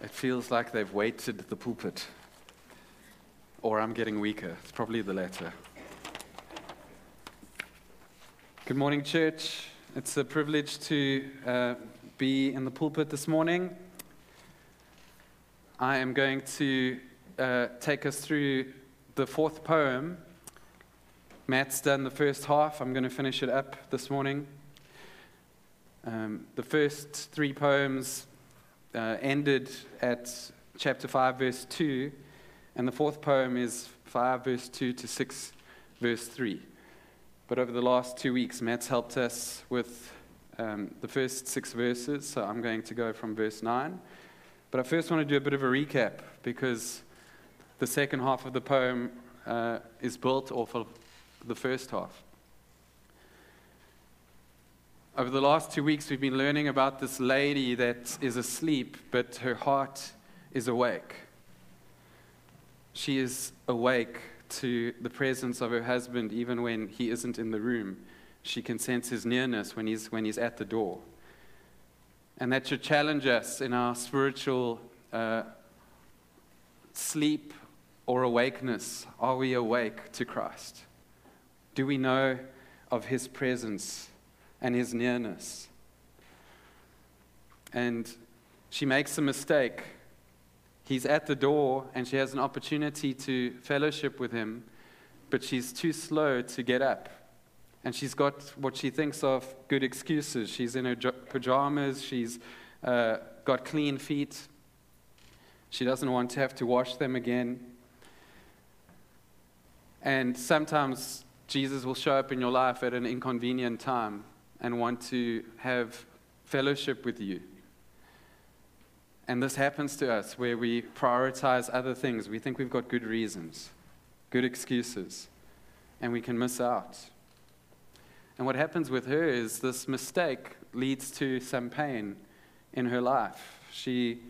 It feels like they've weighted the pulpit. Or I'm getting weaker. It's probably the latter. Good morning, church. It's a privilege to uh, be in the pulpit this morning. I am going to uh, take us through the fourth poem. Matt's done the first half. I'm going to finish it up this morning. Um, the first three poems uh, ended at chapter 5, verse 2, and the fourth poem is 5, verse 2 to 6, verse 3. But over the last two weeks, Matt's helped us with um, the first six verses, so I'm going to go from verse 9. But I first want to do a bit of a recap because the second half of the poem uh, is built off of the first half. Over the last two weeks, we've been learning about this lady that is asleep, but her heart is awake. She is awake to the presence of her husband even when he isn't in the room. She can sense his nearness when he's, when he's at the door. And that should challenge us in our spiritual uh, sleep or awakeness. Are we awake to Christ? Do we know of his presence? And his nearness. And she makes a mistake. He's at the door, and she has an opportunity to fellowship with him, but she's too slow to get up. And she's got what she thinks of good excuses. She's in her pajamas, She's uh, got clean feet, she doesn't want to have to wash them again. And sometimes Jesus will show up in your life at an inconvenient time and want to have fellowship with you. And this happens to us where we prioritize other things. We think we've got good reasons, good excuses, and we can miss out. And what happens with her is this mistake leads to some pain in her life. She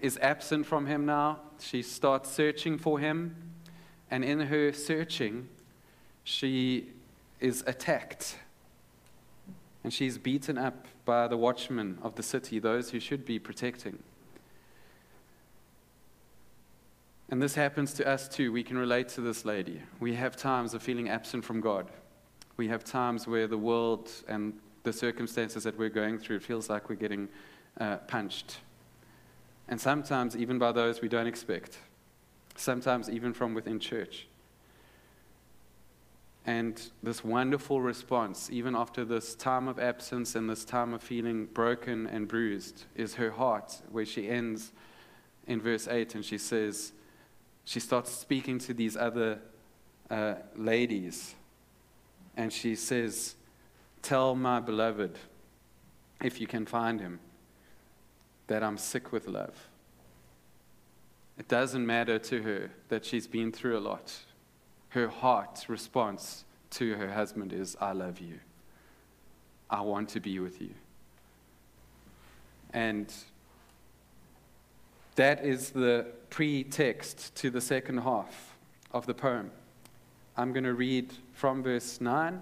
is absent from him now. She starts searching for him. And in her searching, she is attacked and she's beaten up by the watchmen of the city, those who should be protecting. And this happens to us too. We can relate to this lady. We have times of feeling absent from God. We have times where the world and the circumstances that we're going through, feels like we're getting uh, punched. And sometimes even by those we don't expect. Sometimes even from within church. And this wonderful response, even after this time of absence and this time of feeling broken and bruised, is her heart, where she ends in verse 8 and she says, she starts speaking to these other uh, ladies. And she says, Tell my beloved, if you can find him, that I'm sick with love. It doesn't matter to her that she's been through a lot her heart response to her husband is, I love you. I want to be with you. And that is the pretext to the second half of the poem. I'm going to read from verse 9,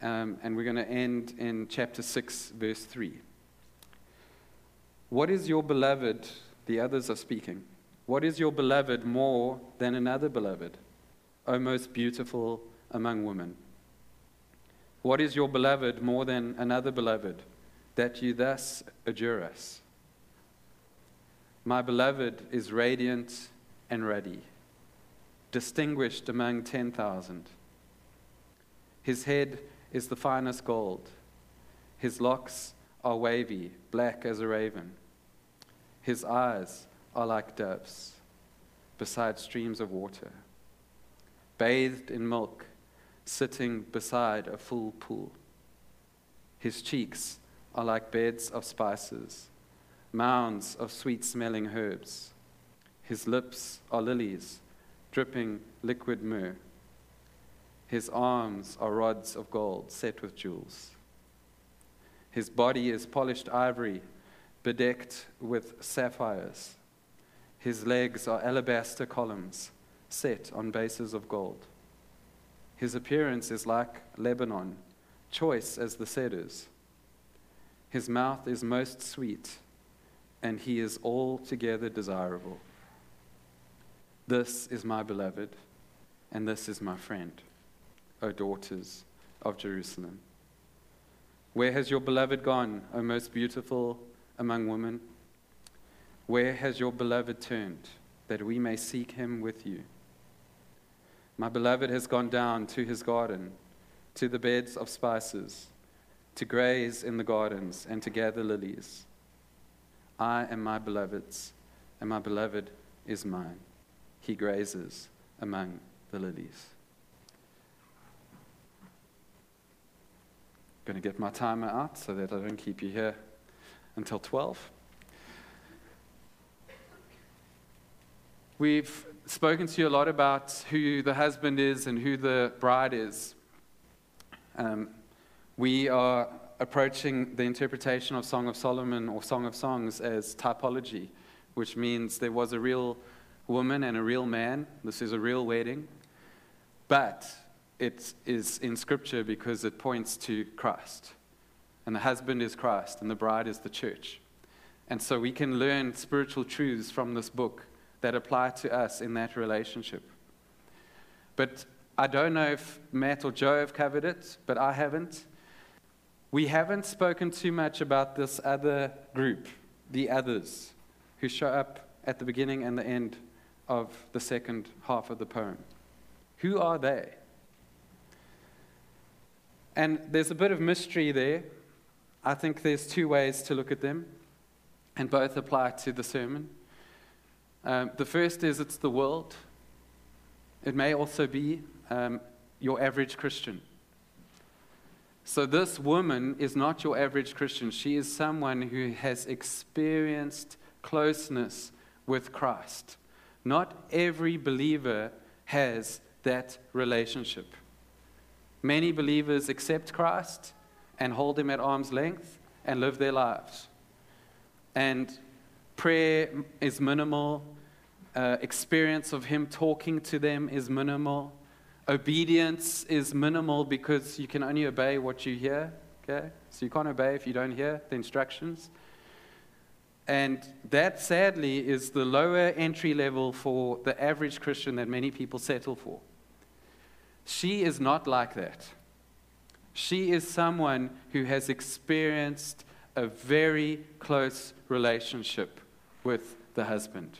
um, and we're going to end in chapter 6, verse 3. What is your beloved? The others are speaking. What is your beloved more than another beloved? O most beautiful among women? What is your beloved more than another beloved, that you thus adjure us? My beloved is radiant and ruddy, distinguished among 10,000. His head is the finest gold. His locks are wavy, black as a raven. His eyes are like doves beside streams of water bathed in milk, sitting beside a full pool. His cheeks are like beds of spices, mounds of sweet smelling herbs. His lips are lilies, dripping liquid myrrh. His arms are rods of gold set with jewels. His body is polished ivory, bedecked with sapphires. His legs are alabaster columns set on bases of gold. His appearance is like Lebanon, choice as the cedars. His mouth is most sweet, and he is altogether desirable. This is my beloved, and this is my friend, O daughters of Jerusalem. Where has your beloved gone, O most beautiful among women? Where has your beloved turned, that we may seek him with you? My beloved has gone down to his garden, to the beds of spices, to graze in the gardens, and to gather lilies. I am my beloved's, and my beloved is mine. He grazes among the lilies. I'm going to get my timer out so that I don't keep you here until 12. We've spoken to you a lot about who the husband is and who the bride is. Um, we are approaching the interpretation of Song of Solomon or Song of Songs as typology, which means there was a real woman and a real man. This is a real wedding. But it is in Scripture because it points to Christ. And the husband is Christ, and the bride is the church. And so we can learn spiritual truths from this book that apply to us in that relationship. But I don't know if Matt or Joe have covered it, but I haven't. We haven't spoken too much about this other group, the others, who show up at the beginning and the end of the second half of the poem. Who are they? And there's a bit of mystery there. I think there's two ways to look at them, and both apply to the sermon. Um, the first is it's the world. It may also be um, your average Christian. So, this woman is not your average Christian. She is someone who has experienced closeness with Christ. Not every believer has that relationship. Many believers accept Christ and hold him at arm's length and live their lives. And prayer is minimal, uh, experience of Him talking to them is minimal, obedience is minimal because you can only obey what you hear. Okay? So you can't obey if you don't hear the instructions. And that, sadly, is the lower entry level for the average Christian that many people settle for. She is not like that. She is someone who has experienced a very close relationship with the husband.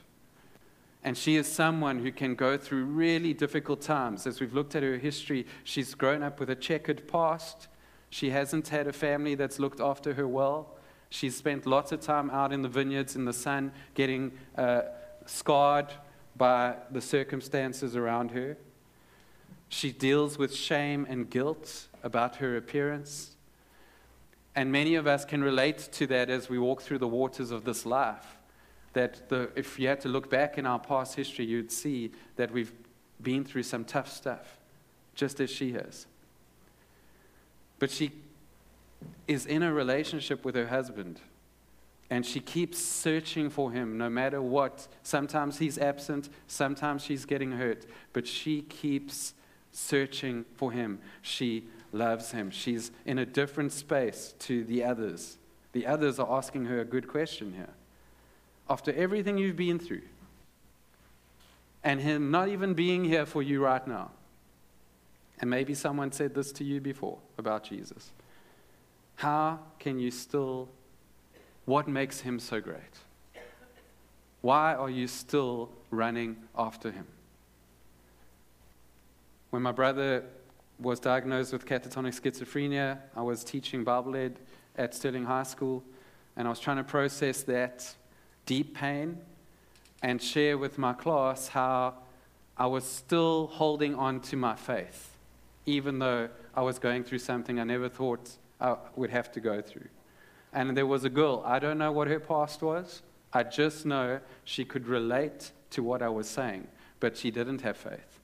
And she is someone who can go through really difficult times. As we've looked at her history, she's grown up with a checkered past. She hasn't had a family that's looked after her well. She's spent lots of time out in the vineyards in the sun, getting uh, scarred by the circumstances around her. She deals with shame and guilt about her appearance. And many of us can relate to that as we walk through the waters of this life that the, if you had to look back in our past history, you'd see that we've been through some tough stuff, just as she has. But she is in a relationship with her husband, and she keeps searching for him no matter what. Sometimes he's absent, sometimes she's getting hurt, but she keeps searching for him. She loves him. She's in a different space to the others. The others are asking her a good question here after everything you've been through, and Him not even being here for you right now. And maybe someone said this to you before about Jesus. How can you still, what makes Him so great? Why are you still running after Him? When my brother was diagnosed with catatonic schizophrenia, I was teaching Bible Ed at Stirling High School, and I was trying to process that deep pain and share with my class how I was still holding on to my faith, even though I was going through something I never thought I would have to go through. And there was a girl, I don't know what her past was, I just know she could relate to what I was saying, but she didn't have faith.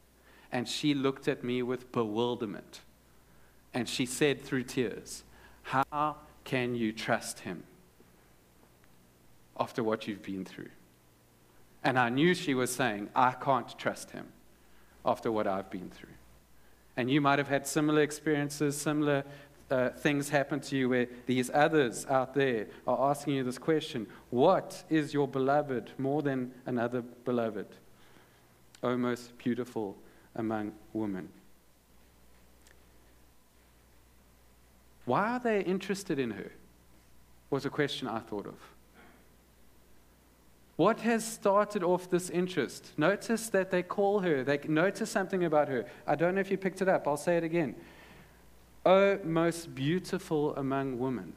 And she looked at me with bewilderment. And she said through tears, How can you trust him? After what you've been through. And I knew she was saying, I can't trust him after what I've been through. And you might have had similar experiences, similar uh, things happen to you where these others out there are asking you this question What is your beloved more than another beloved? O most beautiful among women. Why are they interested in her? Was a question I thought of. What has started off this interest? Notice that they call her, they notice something about her. I don't know if you picked it up, I'll say it again. Oh, most beautiful among women.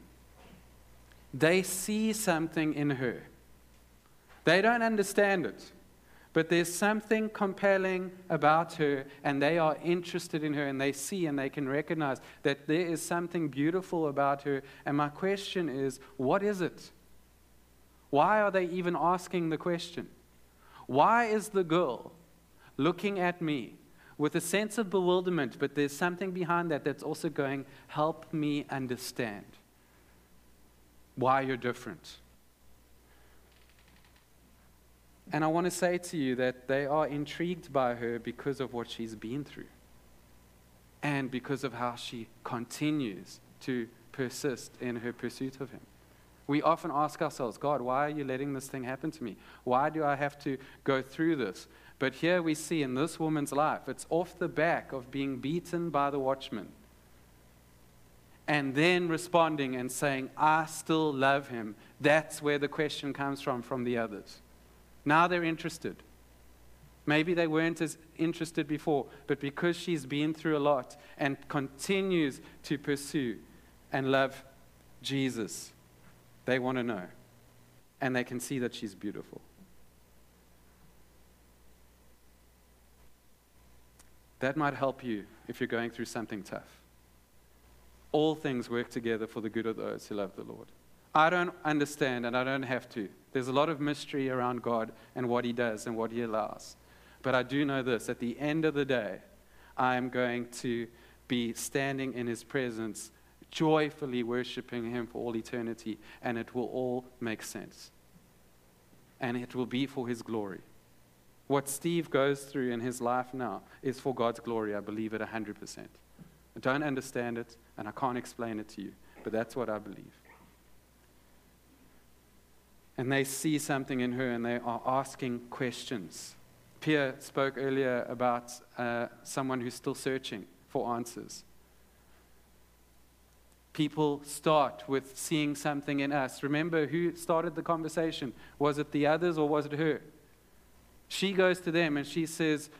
They see something in her. They don't understand it, but there's something compelling about her, and they are interested in her, and they see and they can recognize that there is something beautiful about her. And my question is what is it? Why are they even asking the question? Why is the girl looking at me with a sense of bewilderment, but there's something behind that that's also going, help me understand why you're different? And I want to say to you that they are intrigued by her because of what she's been through and because of how she continues to persist in her pursuit of Him. We often ask ourselves, God, why are you letting this thing happen to me? Why do I have to go through this? But here we see in this woman's life, it's off the back of being beaten by the watchman. And then responding and saying, I still love him. That's where the question comes from from the others. Now they're interested. Maybe they weren't as interested before, but because she's been through a lot and continues to pursue and love Jesus, they want to know. And they can see that she's beautiful. That might help you if you're going through something tough. All things work together for the good of those who love the Lord. I don't understand, and I don't have to. There's a lot of mystery around God and what He does and what He allows. But I do know this at the end of the day, I am going to be standing in His presence joyfully worshiping Him for all eternity, and it will all make sense. And it will be for His glory. What Steve goes through in his life now is for God's glory. I believe it 100%. I don't understand it, and I can't explain it to you, but that's what I believe. And they see something in her and they are asking questions. Pierre spoke earlier about uh, someone who's still searching for answers people start with seeing something in us. Remember who started the conversation? Was it the others or was it her? She goes to them and she says,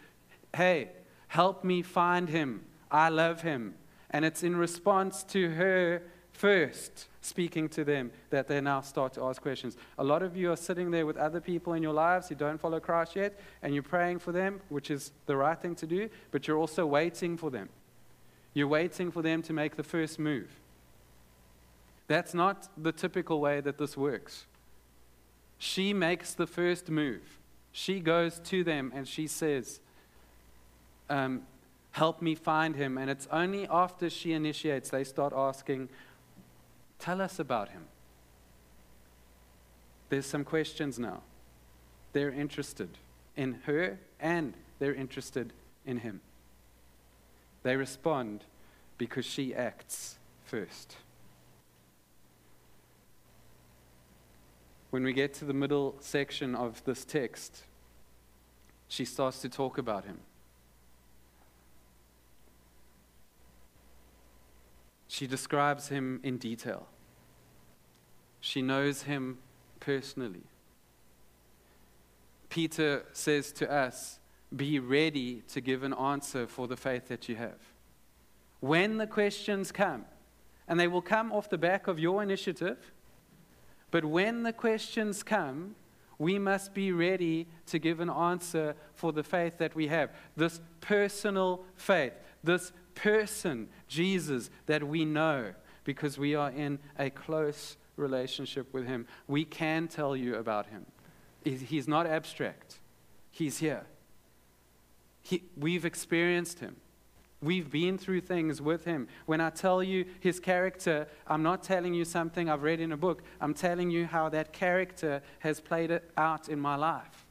Hey, help me find him. I love him. And it's in response to her first speaking to them that they now start to ask questions. A lot of you are sitting there with other people in your lives who don't follow Christ yet, and you're praying for them, which is the right thing to do, but you're also waiting for them. You're waiting for them to make the first move. That's not the typical way that this works. She makes the first move. She goes to them and she says, um, Help me find him. And it's only after she initiates they start asking, Tell us about him. There's some questions now. They're interested in her and they're interested in him. They respond because she acts first. When we get to the middle section of this text, she starts to talk about him. She describes him in detail. She knows him personally. Peter says to us, Be ready to give an answer for the faith that you have. When the questions come, and they will come off the back of your initiative, but when the questions come, we must be ready to give an answer for the faith that we have. This personal faith, this person, Jesus, that we know because we are in a close relationship with Him. We can tell you about Him. He's not abstract, He's here. He, we've experienced Him. We've been through things with him. When I tell you his character, I'm not telling you something I've read in a book. I'm telling you how that character has played out in my life.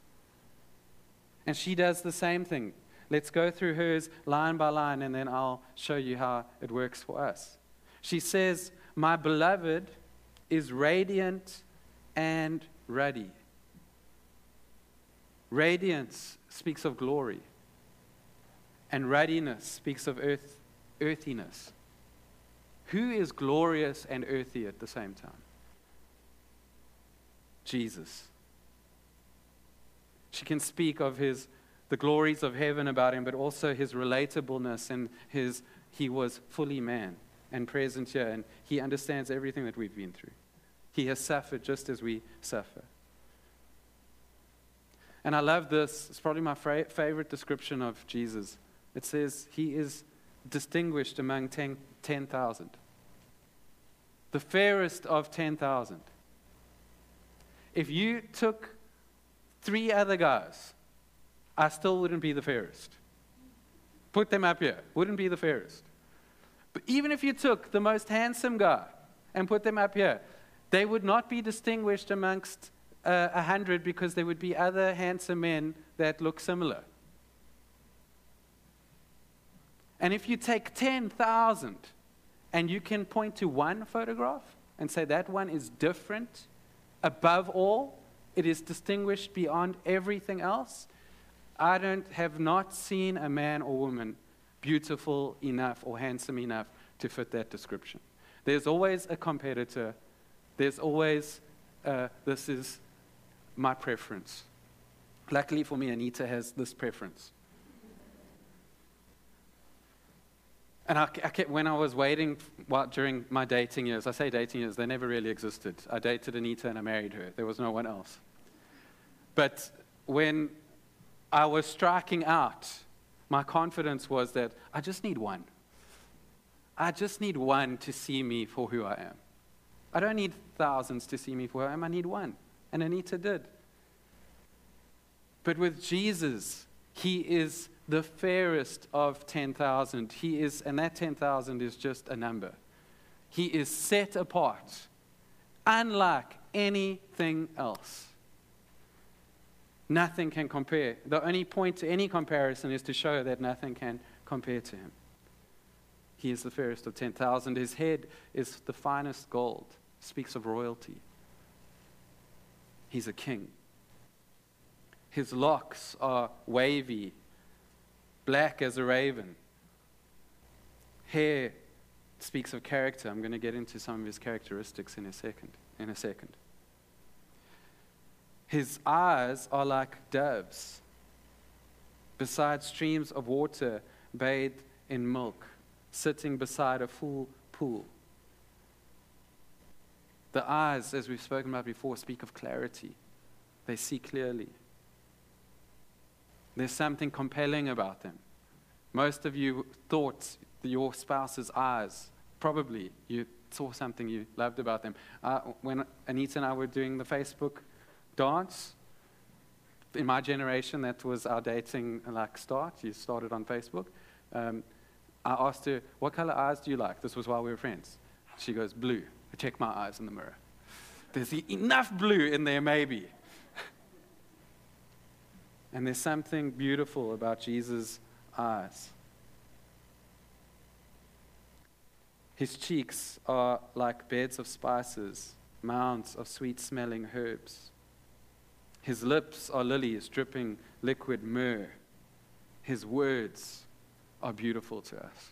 And she does the same thing. Let's go through hers line by line, and then I'll show you how it works for us. She says, My beloved is radiant and ruddy. Radiance speaks of glory, and ruddiness speaks of earth, earthiness. Who is glorious and earthy at the same time? Jesus. She can speak of his the glories of heaven about him, but also his relatableness and his he was fully man and present here, and he understands everything that we've been through. He has suffered just as we suffer. And I love this. It's probably my favorite description of Jesus. It says, He is distinguished among 10,000. 10, the fairest of 10,000. If you took three other guys, I still wouldn't be the fairest. Put them up here, wouldn't be the fairest. But even if you took the most handsome guy and put them up here, they would not be distinguished amongst uh, a uh, hundred because there would be other handsome men that look similar. And if you take 10,000 and you can point to one photograph and say that one is different above all, it is distinguished beyond everything else, I don't have not seen a man or woman beautiful enough or handsome enough to fit that description. There's always a competitor. There's always, uh, this is my preference. Luckily for me, Anita has this preference. And I, I kept, when I was waiting well, during my dating years, I say dating years, they never really existed. I dated Anita and I married her. There was no one else. But when I was striking out, my confidence was that I just need one. I just need one to see me for who I am. I don't need thousands to see me for who I am. I need one. And Anita did. But with Jesus, he is the fairest of 10,000. He is, and that 10,000 is just a number. He is set apart, unlike anything else. Nothing can compare. The only point to any comparison is to show that nothing can compare to him. He is the fairest of 10,000. His head is the finest gold, speaks of royalty. He's a king. His locks are wavy, black as a raven. Hair speaks of character. I'm going to get into some of his characteristics in a second. In a second. His eyes are like doves, beside streams of water bathed in milk, sitting beside a full pool. The eyes, as we've spoken about before, speak of clarity. They see clearly. There's something compelling about them. Most of you thought your spouse's eyes, probably you saw something you loved about them. Uh, when Anita and I were doing the Facebook dance. In my generation, that was our dating like start. You started on Facebook. Um, I asked her, "What color eyes do you like?" This was while we were friends. She goes, "Blue." I check my eyes in the mirror. There's enough blue in there, maybe. And there's something beautiful about Jesus' eyes. His cheeks are like beds of spices, mounds of sweet smelling herbs. His lips are lilies dripping liquid myrrh. His words are beautiful to us.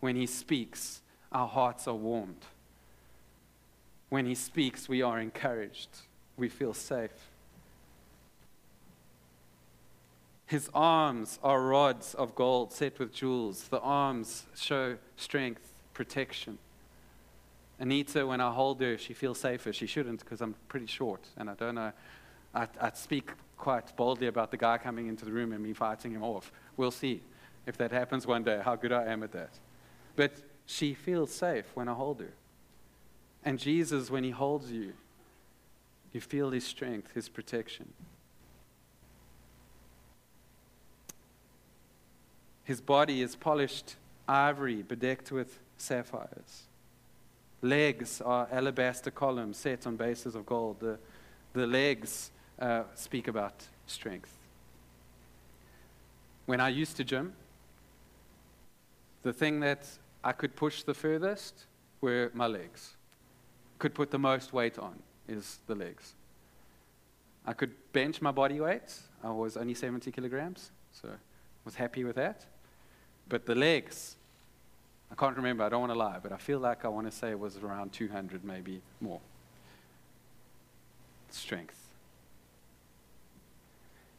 When he speaks, our hearts are warmed. When he speaks, we are encouraged. We feel safe. His arms are rods of gold set with jewels. The arms show strength, protection. Anita, when I hold her, she feels safer. She shouldn't because I'm pretty short and I don't know I'd, I'd speak quite boldly about the guy coming into the room and me fighting him off. We'll see if that happens one day, how good I am at that. But she feels safe when I hold her. And Jesus, when he holds you, you feel his strength, his protection. His body is polished ivory bedecked with sapphires. Legs are alabaster columns set on bases of gold. The, the legs uh, speak about strength. When I used to gym, the thing that I could push the furthest were my legs. Could put the most weight on is the legs. I could bench my body weight. I was only 70 kilograms, so was happy with that. But the legs, I can't remember, I don't want to lie, but I feel like I want to say it was around 200, maybe more. Strength.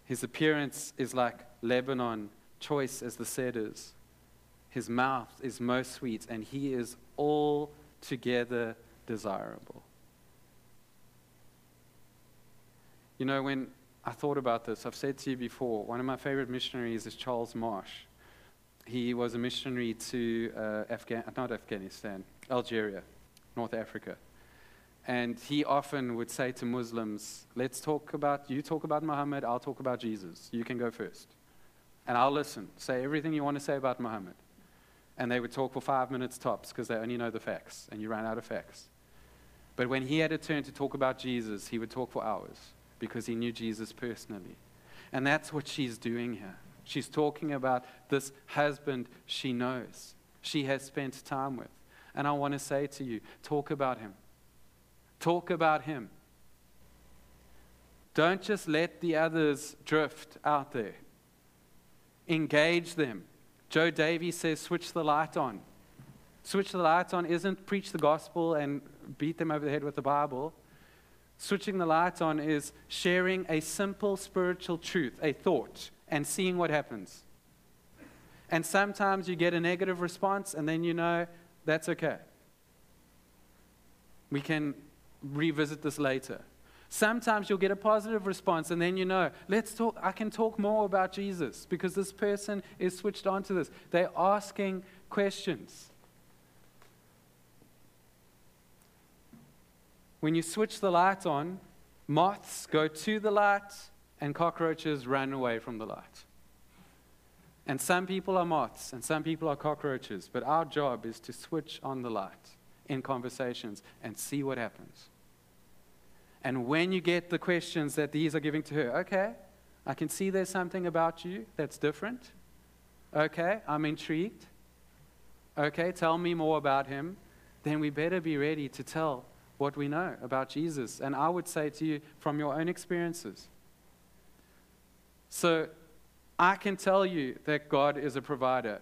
His appearance is like Lebanon, choice as the cedars. His mouth is most sweet, and he is altogether desirable. You know, when I thought about this, I've said to you before, one of my favorite missionaries is Charles Marsh. He was a missionary to uh, not Afghanistan, Algeria, North Africa. And he often would say to Muslims, Let's talk about, you talk about Muhammad, I'll talk about Jesus. You can go first. And I'll listen. Say everything you want to say about Muhammad. And they would talk for five minutes tops because they only know the facts, and you ran out of facts. But when he had a turn to talk about Jesus, he would talk for hours because he knew Jesus personally. And that's what she's doing here. She's talking about this husband she knows, she has spent time with. And I want to say to you talk about him. Talk about him. Don't just let the others drift out there. Engage them. Joe Davies says, switch the light on. Switch the light on isn't preach the gospel and beat them over the head with the Bible. Switching the light on is sharing a simple spiritual truth, a thought, and seeing what happens. And sometimes you get a negative response, and then you know that's okay. We can revisit this later. Sometimes you'll get a positive response, and then you know, let's talk. I can talk more about Jesus because this person is switched on to this. They're asking questions. When you switch the light on, moths go to the light and cockroaches run away from the light. And some people are moths and some people are cockroaches, but our job is to switch on the light in conversations and see what happens. And when you get the questions that these are giving to her, okay, I can see there's something about you that's different. Okay, I'm intrigued. Okay, tell me more about him. Then we better be ready to tell what we know about Jesus. And I would say to you from your own experiences. So I can tell you that God is a provider,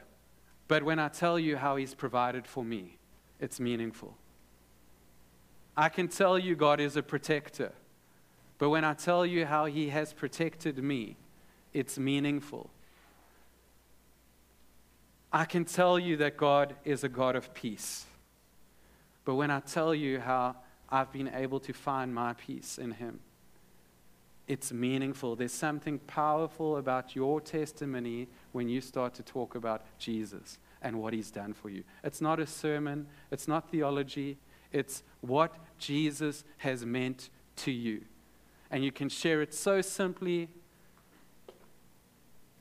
but when I tell you how He's provided for me, it's meaningful. I can tell you God is a protector, but when I tell you how He has protected me, it's meaningful. I can tell you that God is a God of peace. But when I tell you how I've been able to find my peace in Him. It's meaningful. There's something powerful about your testimony when you start to talk about Jesus and what He's done for you. It's not a sermon, it's not theology, it's what Jesus has meant to you. And you can share it so simply,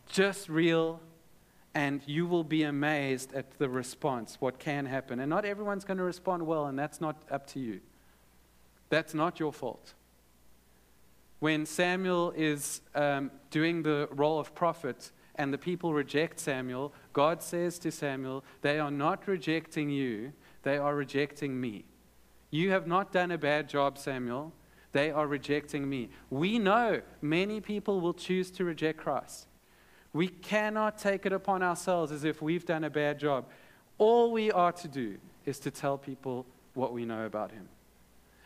just real, and you will be amazed at the response, what can happen. And not everyone's going to respond well, and that's not up to you. That's not your fault. When Samuel is um, doing the role of prophet and the people reject Samuel, God says to Samuel, They are not rejecting you, they are rejecting me. You have not done a bad job, Samuel. They are rejecting me. We know many people will choose to reject Christ. We cannot take it upon ourselves as if we've done a bad job. All we are to do is to tell people what we know about him.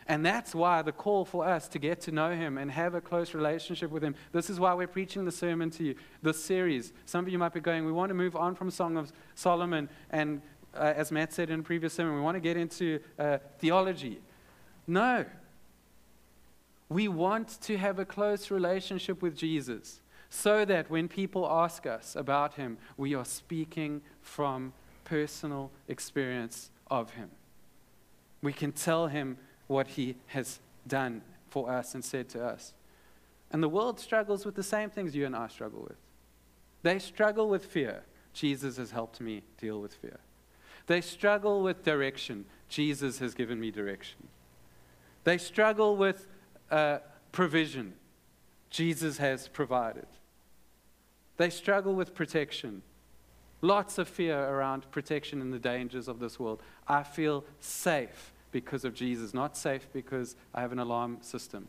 And that's why the call for us to get to know him and have a close relationship with him. This is why we're preaching the sermon to you, this series. Some of you might be going, we want to move on from Song of Solomon. And uh, as Matt said in a previous sermon, we want to get into uh, theology. No. We want to have a close relationship with Jesus so that when people ask us about him, we are speaking from personal experience of him. We can tell him what he has done for us and said to us. And the world struggles with the same things you and I struggle with. They struggle with fear. Jesus has helped me deal with fear. They struggle with direction. Jesus has given me direction. They struggle with uh, provision. Jesus has provided. They struggle with protection. Lots of fear around protection and the dangers of this world. I feel safe because of Jesus, not safe because I have an alarm system.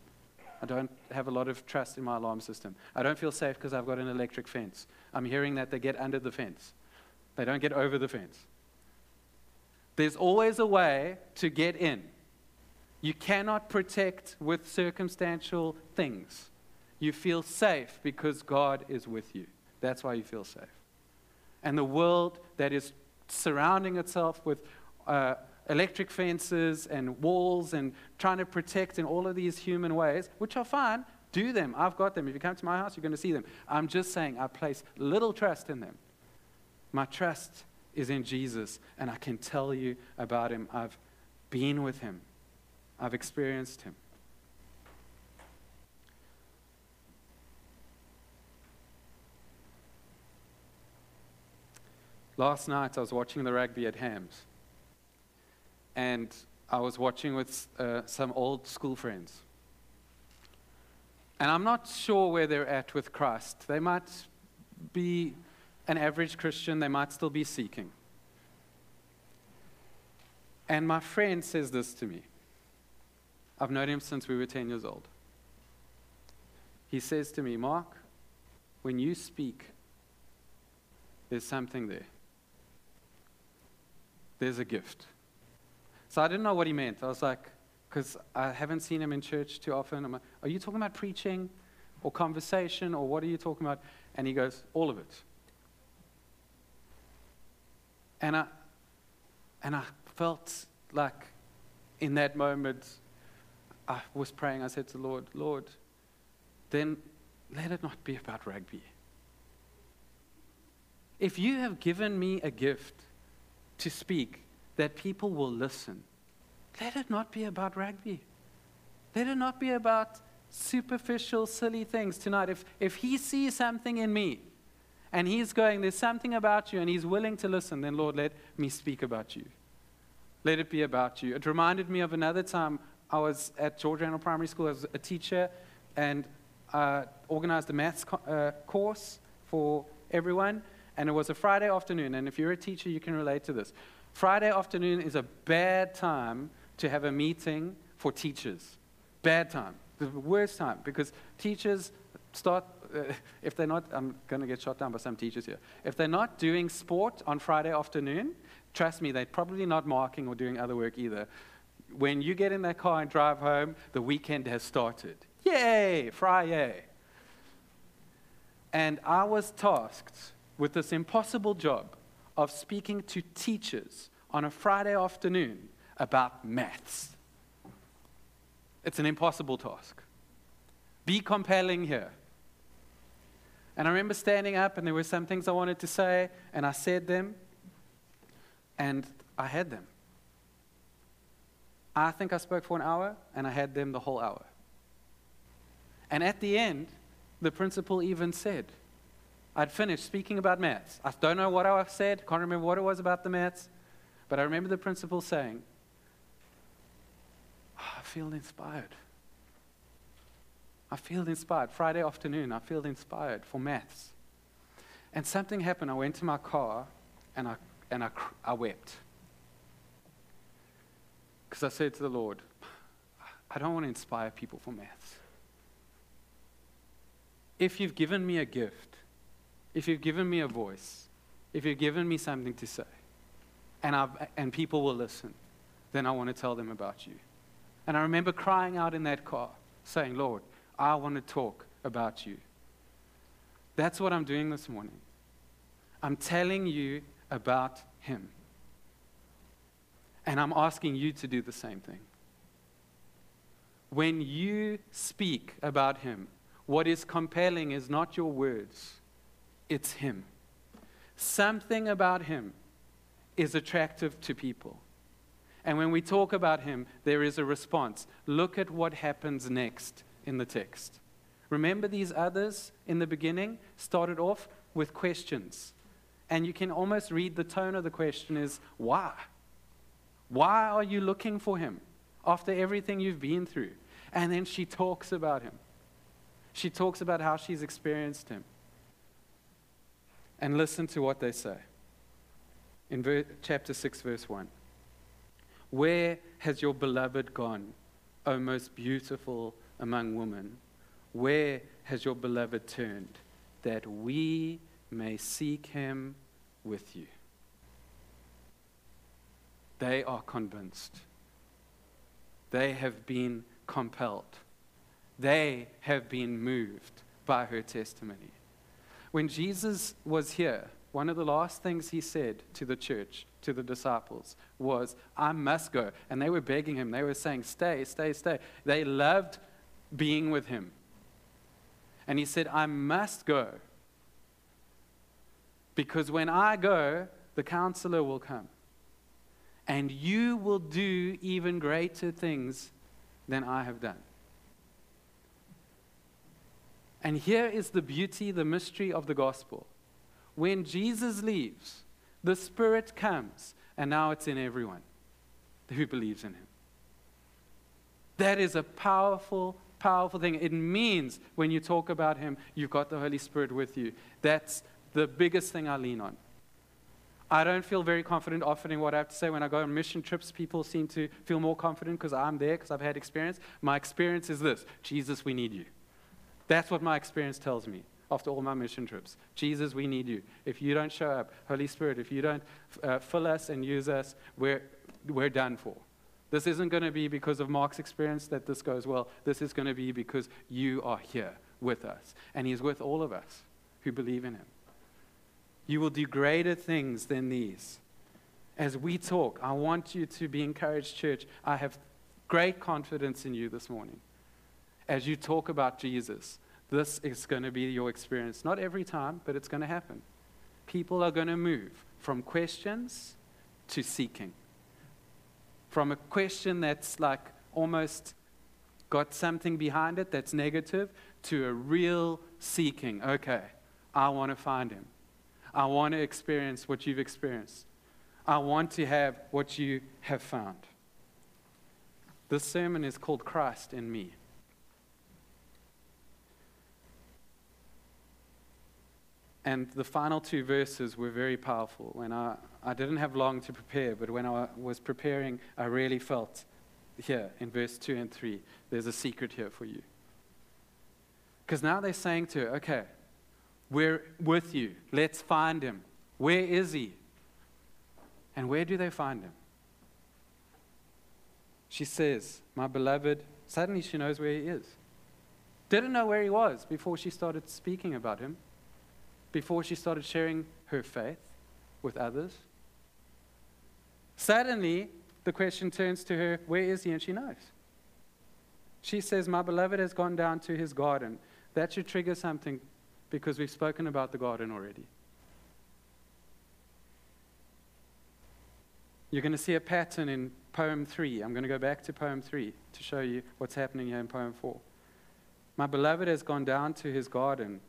I don't have a lot of trust in my alarm system. I don't feel safe because I've got an electric fence. I'm hearing that they get under the fence, they don't get over the fence. There's always a way to get in. You cannot protect with circumstantial things. You feel safe because God is with you. That's why you feel safe. And the world that is surrounding itself with uh, electric fences and walls and trying to protect in all of these human ways, which are fine, do them. I've got them. If you come to my house, you're going to see them. I'm just saying I place little trust in them. My trust is in Jesus, and I can tell you about him. I've been with him, I've experienced him. Last night I was watching the rugby at Hams. And I was watching with uh, some old school friends. And I'm not sure where they're at with Christ. They might be an average Christian, they might still be seeking. And my friend says this to me. I've known him since we were 10 years old. He says to me, Mark, when you speak, there's something there there's a gift. So I didn't know what he meant. I was like, because I haven't seen him in church too often. I'm like, are you talking about preaching or conversation or what are you talking about? And he goes, all of it. And I, and I felt like in that moment, I was praying. I said to the Lord, Lord, then let it not be about rugby. If you have given me a gift, to speak that people will listen. Let it not be about rugby. Let it not be about superficial, silly things tonight. If, if he sees something in me and he's going, there's something about you, and he's willing to listen, then Lord, let me speak about you. Let it be about you. It reminded me of another time I was at George Randell Primary School as a teacher and uh, organized a maths co- uh, course for everyone and it was a Friday afternoon. And if you're a teacher, you can relate to this. Friday afternoon is a bad time to have a meeting for teachers. Bad time. The worst time because teachers start, uh, if they're not, I'm going to get shot down by some teachers here. If they're not doing sport on Friday afternoon, trust me, they're probably not marking or doing other work either. When you get in that car and drive home, the weekend has started. Yay, Friday. And I was tasked with this impossible job of speaking to teachers on a Friday afternoon about maths. It's an impossible task. Be compelling here. And I remember standing up, and there were some things I wanted to say, and I said them, and I had them. I think I spoke for an hour, and I had them the whole hour. And at the end, the principal even said, I'd finished speaking about maths. I don't know what I said, can't remember what it was about the maths, but I remember the principal saying, oh, I feel inspired. I feel inspired. Friday afternoon, I feel inspired for maths. And something happened. I went to my car and I, and I, I wept. Because I said to the Lord, I don't want to inspire people for maths. If you've given me a gift, if you've given me a voice, if you've given me something to say, and, I've, and people will listen, then I want to tell them about you. And I remember crying out in that car, saying, Lord, I want to talk about you. That's what I'm doing this morning. I'm telling you about Him. And I'm asking you to do the same thing. When you speak about Him, what is compelling is not your words it's Him. Something about Him is attractive to people. And when we talk about Him, there is a response. Look at what happens next in the text. Remember, these others in the beginning started off with questions. And you can almost read the tone of the question is, why? Why are you looking for him after everything you've been through? And then she talks about him. She talks about how she's experienced him and listen to what they say. in ver- chapter 6, verse 1. Where has your beloved gone, O most beautiful among women? Where has your beloved turned, that we may seek him with you? They are convinced. They have been compelled. They have been moved by her testimony. When Jesus was here, one of the last things he said to the church, to the disciples, was, I must go. And they were begging him. They were saying, Stay, stay, stay. They loved being with him. And he said, I must go. Because when I go, the counselor will come. And you will do even greater things than I have done. And here is the beauty, the mystery of the gospel when Jesus leaves, the Spirit comes, and now it's in everyone who believes in Him. That is a powerful, powerful thing. It means when you talk about Him, you've got the Holy Spirit with you. That's the biggest thing I lean on. I don't feel very confident offering what I have to say. When I go on mission trips, people seem to feel more confident because I'm there, because I've had experience. My experience is this Jesus, we need you. That's what my experience tells me after all my mission trips. Jesus, we need you. If you don't show up, Holy Spirit, if you don't uh, fill us and use us, we're, we're done for. This isn't going to be because of Mark's experience that this goes well. This is going to be because you are here with us. And He's with all of us who believe in Him. You will do greater things than these. As we talk, I want you to be encouraged, church. I have great confidence in you this morning. As you talk about Jesus, this is going to be your experience. Not every time, but it's going to happen. People are going to move from questions to seeking. From a question that's like almost got something behind it that's negative to a real seeking. Okay, I want to find him. I want to experience what you've experienced. I want to have what you have found. This sermon is called Christ in Me. And the final two verses were very powerful. And I, I didn't have long to prepare, but when I was preparing, I really felt here in verse 2 and 3, there's a secret here for you. Because now they're saying to her, okay, we're with you. Let's find him. Where is he? And where do they find him? She says, My beloved, suddenly she knows where he is. Didn't know where he was before she started speaking about him before she started sharing her faith with others. Suddenly, the question turns to her, Where is he? And she knows. She says, My beloved has gone down to his garden. That should trigger something because we've spoken about the garden already. You're going to see a pattern in poem 3. I'm going to go back to poem 3 to show you what's happening here in poem 4. My beloved has gone down to his garden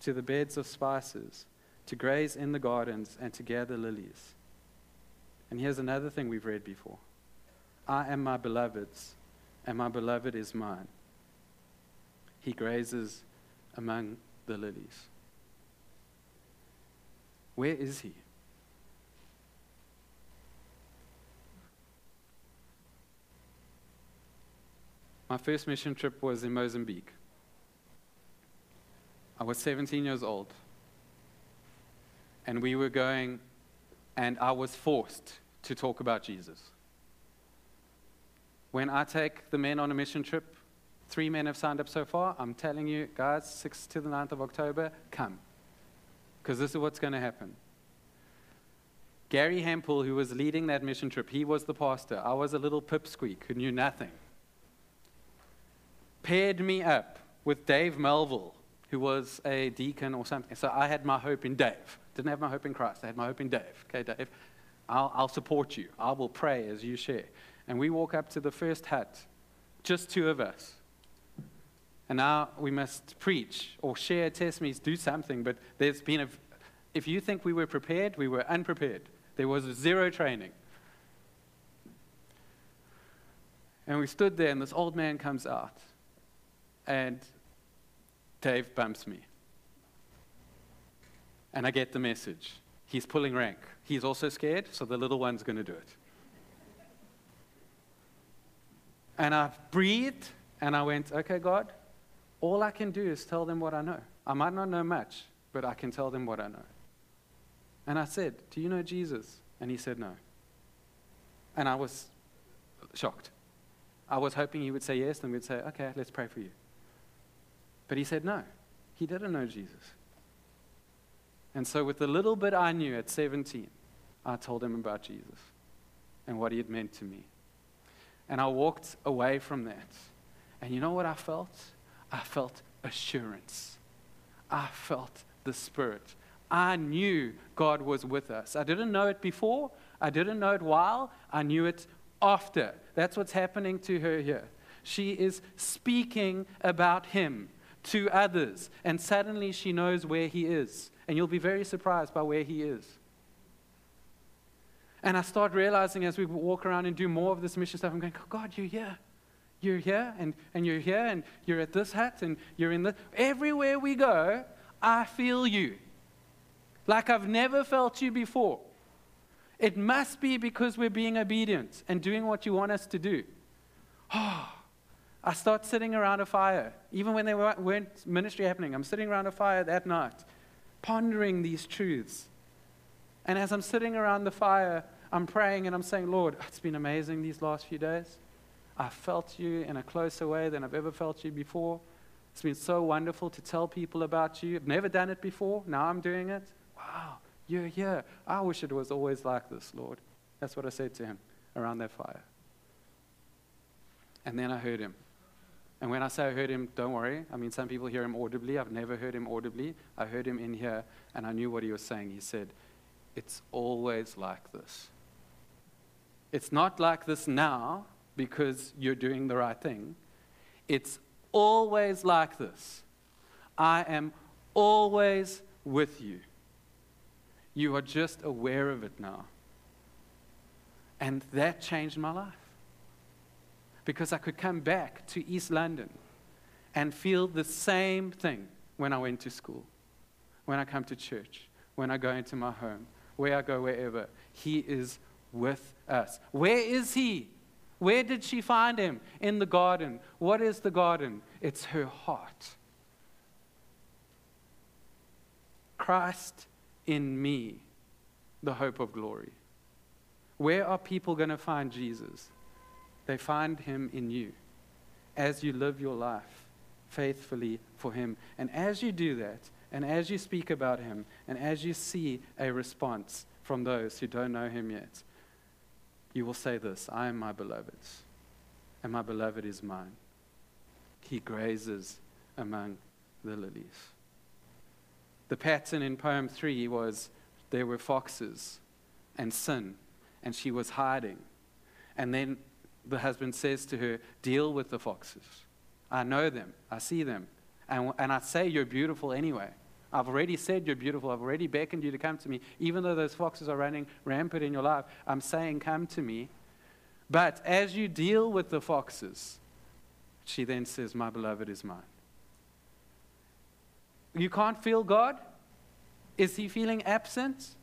to the beds of spices, to graze in the gardens, and to gather lilies. And here's another thing we've read before I am my beloved's, and my beloved is mine. He grazes among the lilies. Where is he? My first mission trip was in Mozambique. I was 17 years old. And we were going, and I was forced to talk about Jesus. When I take the men on a mission trip, three men have signed up so far. I'm telling you, guys, 6th to the 9th of October, come. Because this is what's going to happen. Gary Hempel, who was leading that mission trip, he was the pastor. I was a little pipsqueak who knew nothing. Paired me up with Dave Melville, who was a deacon or something. So I had my hope in Dave. Didn't have my hope in Christ. I had my hope in Dave. Okay, Dave, I'll, I'll support you. I will pray as you share. And we walk up to the first hut, just two of us. And now we must preach or share testimonies, do something. But there's been a, if you think we were prepared, we were unprepared. There was zero training. And we stood there, and this old man comes out. And Dave bumps me. And I get the message. He's pulling rank. He's also scared, so the little one's going to do it. And I breathed and I went, okay, God, all I can do is tell them what I know. I might not know much, but I can tell them what I know. And I said, Do you know Jesus? And he said, No. And I was shocked. I was hoping he would say yes, and we'd say, Okay, let's pray for you. But he said no. He didn't know Jesus. And so, with the little bit I knew at 17, I told him about Jesus and what he had meant to me. And I walked away from that. And you know what I felt? I felt assurance. I felt the Spirit. I knew God was with us. I didn't know it before, I didn't know it while, I knew it after. That's what's happening to her here. She is speaking about Him to others, and suddenly she knows where He is. And you'll be very surprised by where He is. And I start realizing as we walk around and do more of this mission stuff, I'm going, oh, God, you're here. You're here, and, and you're here, and you're at this hut, and you're in the. Everywhere we go, I feel you. Like I've never felt you before. It must be because we're being obedient and doing what you want us to do. Oh, I start sitting around a fire, even when there weren't ministry happening. I'm sitting around a fire that night, pondering these truths. And as I'm sitting around the fire, I'm praying and I'm saying, Lord, it's been amazing these last few days. I felt you in a closer way than I've ever felt you before. It's been so wonderful to tell people about you. I've never done it before. Now I'm doing it. Wow, you're here. I wish it was always like this, Lord. That's what I said to him around that fire. And then I heard him. And when I say I heard him, don't worry. I mean, some people hear him audibly. I've never heard him audibly. I heard him in here, and I knew what he was saying. He said, It's always like this. It's not like this now because you're doing the right thing. It's always like this. I am always with you. You are just aware of it now. And that changed my life. Because I could come back to East London and feel the same thing when I went to school, when I come to church, when I go into my home, where I go, wherever. He is with us. Where is He? Where did she find him? In the garden. What is the garden? It's her heart. Christ in me, the hope of glory. Where are people going to find Jesus? They find him in you as you live your life faithfully for him. And as you do that, and as you speak about him, and as you see a response from those who don't know him yet, you will say this I am my beloved's, and my beloved is mine. He grazes among the lilies. The pattern in poem three was there were foxes and sin, and she was hiding. And then the husband says to her, Deal with the foxes. I know them, I see them, and, and I say you're beautiful anyway. I've already said you're beautiful. I've already beckoned you to come to me. Even though those foxes are running rampant in your life, I'm saying, Come to me. But as you deal with the foxes, she then says, My beloved is mine. You can't feel God? Is he feeling absent?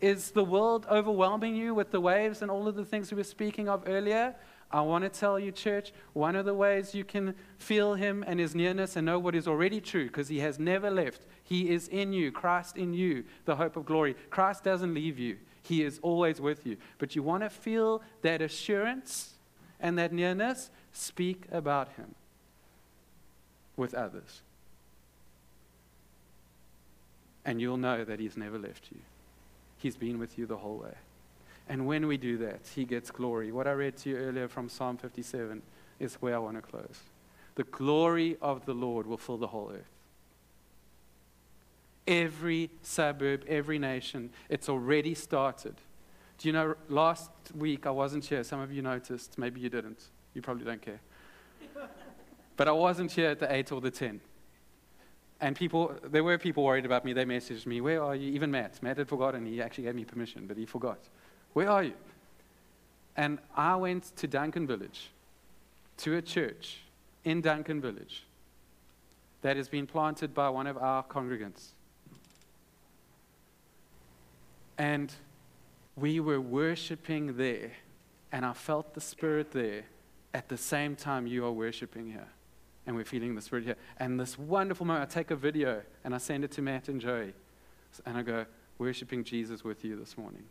Is the world overwhelming you with the waves and all of the things we were speaking of earlier? I want to tell you, church, one of the ways you can feel him and his nearness and know what is already true, because he has never left. He is in you, Christ in you, the hope of glory. Christ doesn't leave you, he is always with you. But you want to feel that assurance and that nearness? Speak about him with others. And you'll know that he's never left you, he's been with you the whole way. And when we do that, He gets glory. What I read to you earlier from Psalm 57 is where I want to close. The glory of the Lord will fill the whole earth. Every suburb, every nation, it's already started. Do you know, last week I wasn't here. Some of you noticed. Maybe you didn't. You probably don't care. but I wasn't here at the 8 or the 10. And people, there were people worried about me. They messaged me, Where are you? Even Matt. Matt had forgotten. He actually gave me permission, but he forgot. Where are you? And I went to Duncan Village, to a church in Duncan Village that has been planted by one of our congregants. And we were worshiping there, and I felt the Spirit there at the same time you are worshiping here. And we're feeling the Spirit here. And this wonderful moment, I take a video and I send it to Matt and Joey. And I go, worshiping Jesus with you this morning.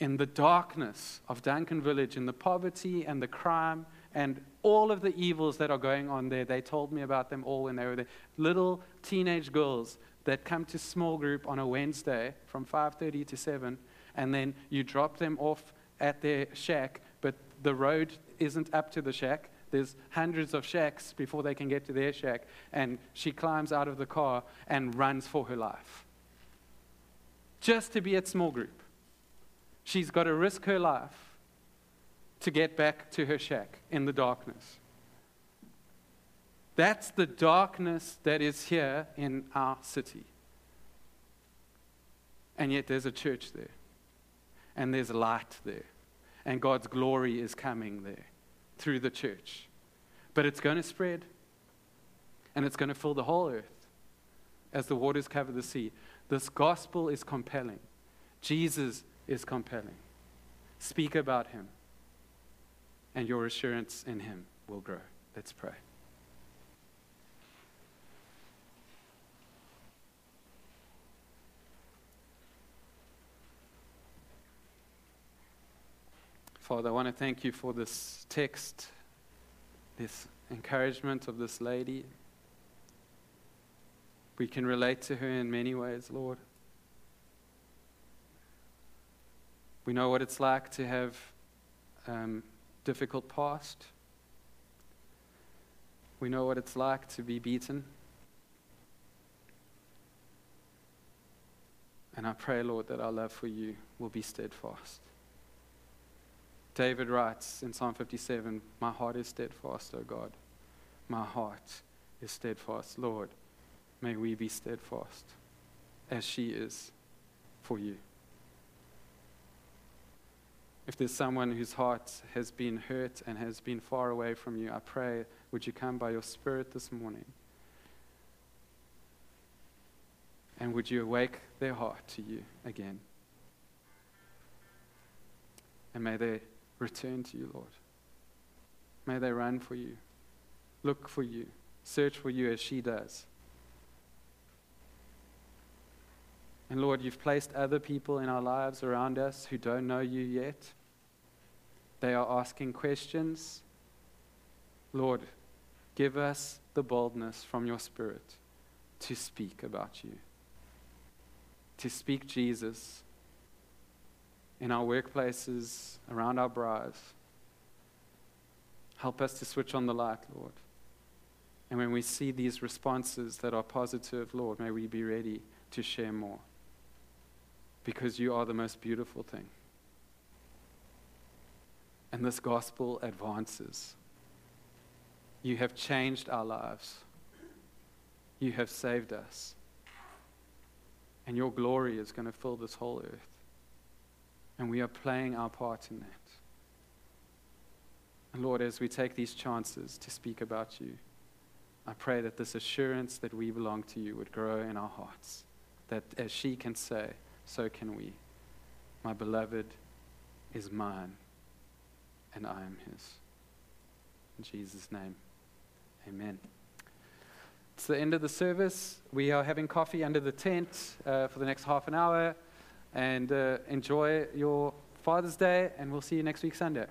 In the darkness of Duncan Village, in the poverty and the crime and all of the evils that are going on there, they told me about them all when they were there. Little teenage girls that come to small group on a Wednesday from 5:30 to 7 and then you drop them off at their shack, but the road isn't up to the shack. There's hundreds of shacks before they can get to their shack. And she climbs out of the car and runs for her life. Just to be at small group. She's got to risk her life to get back to her shack in the darkness. That's the darkness that is here in our city. And yet there's a church there, and there's light there, and God's glory is coming there through the church. But it's going to spread, and it's going to fill the whole earth as the waters cover the sea. This gospel is compelling. Jesus is compelling. Speak about him, and your assurance in him will grow. Let's pray. Father, I want to thank you for this text, this encouragement of this lady. We can relate to her in many ways, Lord. We know what it's like to have um, difficult past. We know what it's like to be beaten. And I pray, Lord, that our love for you will be steadfast. David writes in Psalm 57 My heart is steadfast, O God. My heart is steadfast. Lord, may we be steadfast as she is for you. If there's someone whose heart has been hurt and has been far away from you, I pray, would you come by your Spirit this morning? And would you awake their heart to you again? And may they return to you, Lord. May they run for you, look for you, search for you as she does. And Lord, you've placed other people in our lives around us who don't know you yet. They are asking questions. Lord, give us the boldness from your Spirit to speak about you, to speak Jesus in our workplaces, around our braais. Help us to switch on the light, Lord. And when we see these responses that are positive, Lord, may we be ready to share more. Because you are the most beautiful thing. And this gospel advances. You have changed our lives. You have saved us. And your glory is going to fill this whole earth. And we are playing our part in that. And Lord, as we take these chances to speak about you, I pray that this assurance that we belong to you would grow in our hearts. That as she can say, so can we. My beloved is mine and I am his. In Jesus' name, amen. It's the end of the service. We are having coffee under the tent uh, for the next half an hour. And uh, enjoy your Father's Day, and we'll see you next week, Sunday.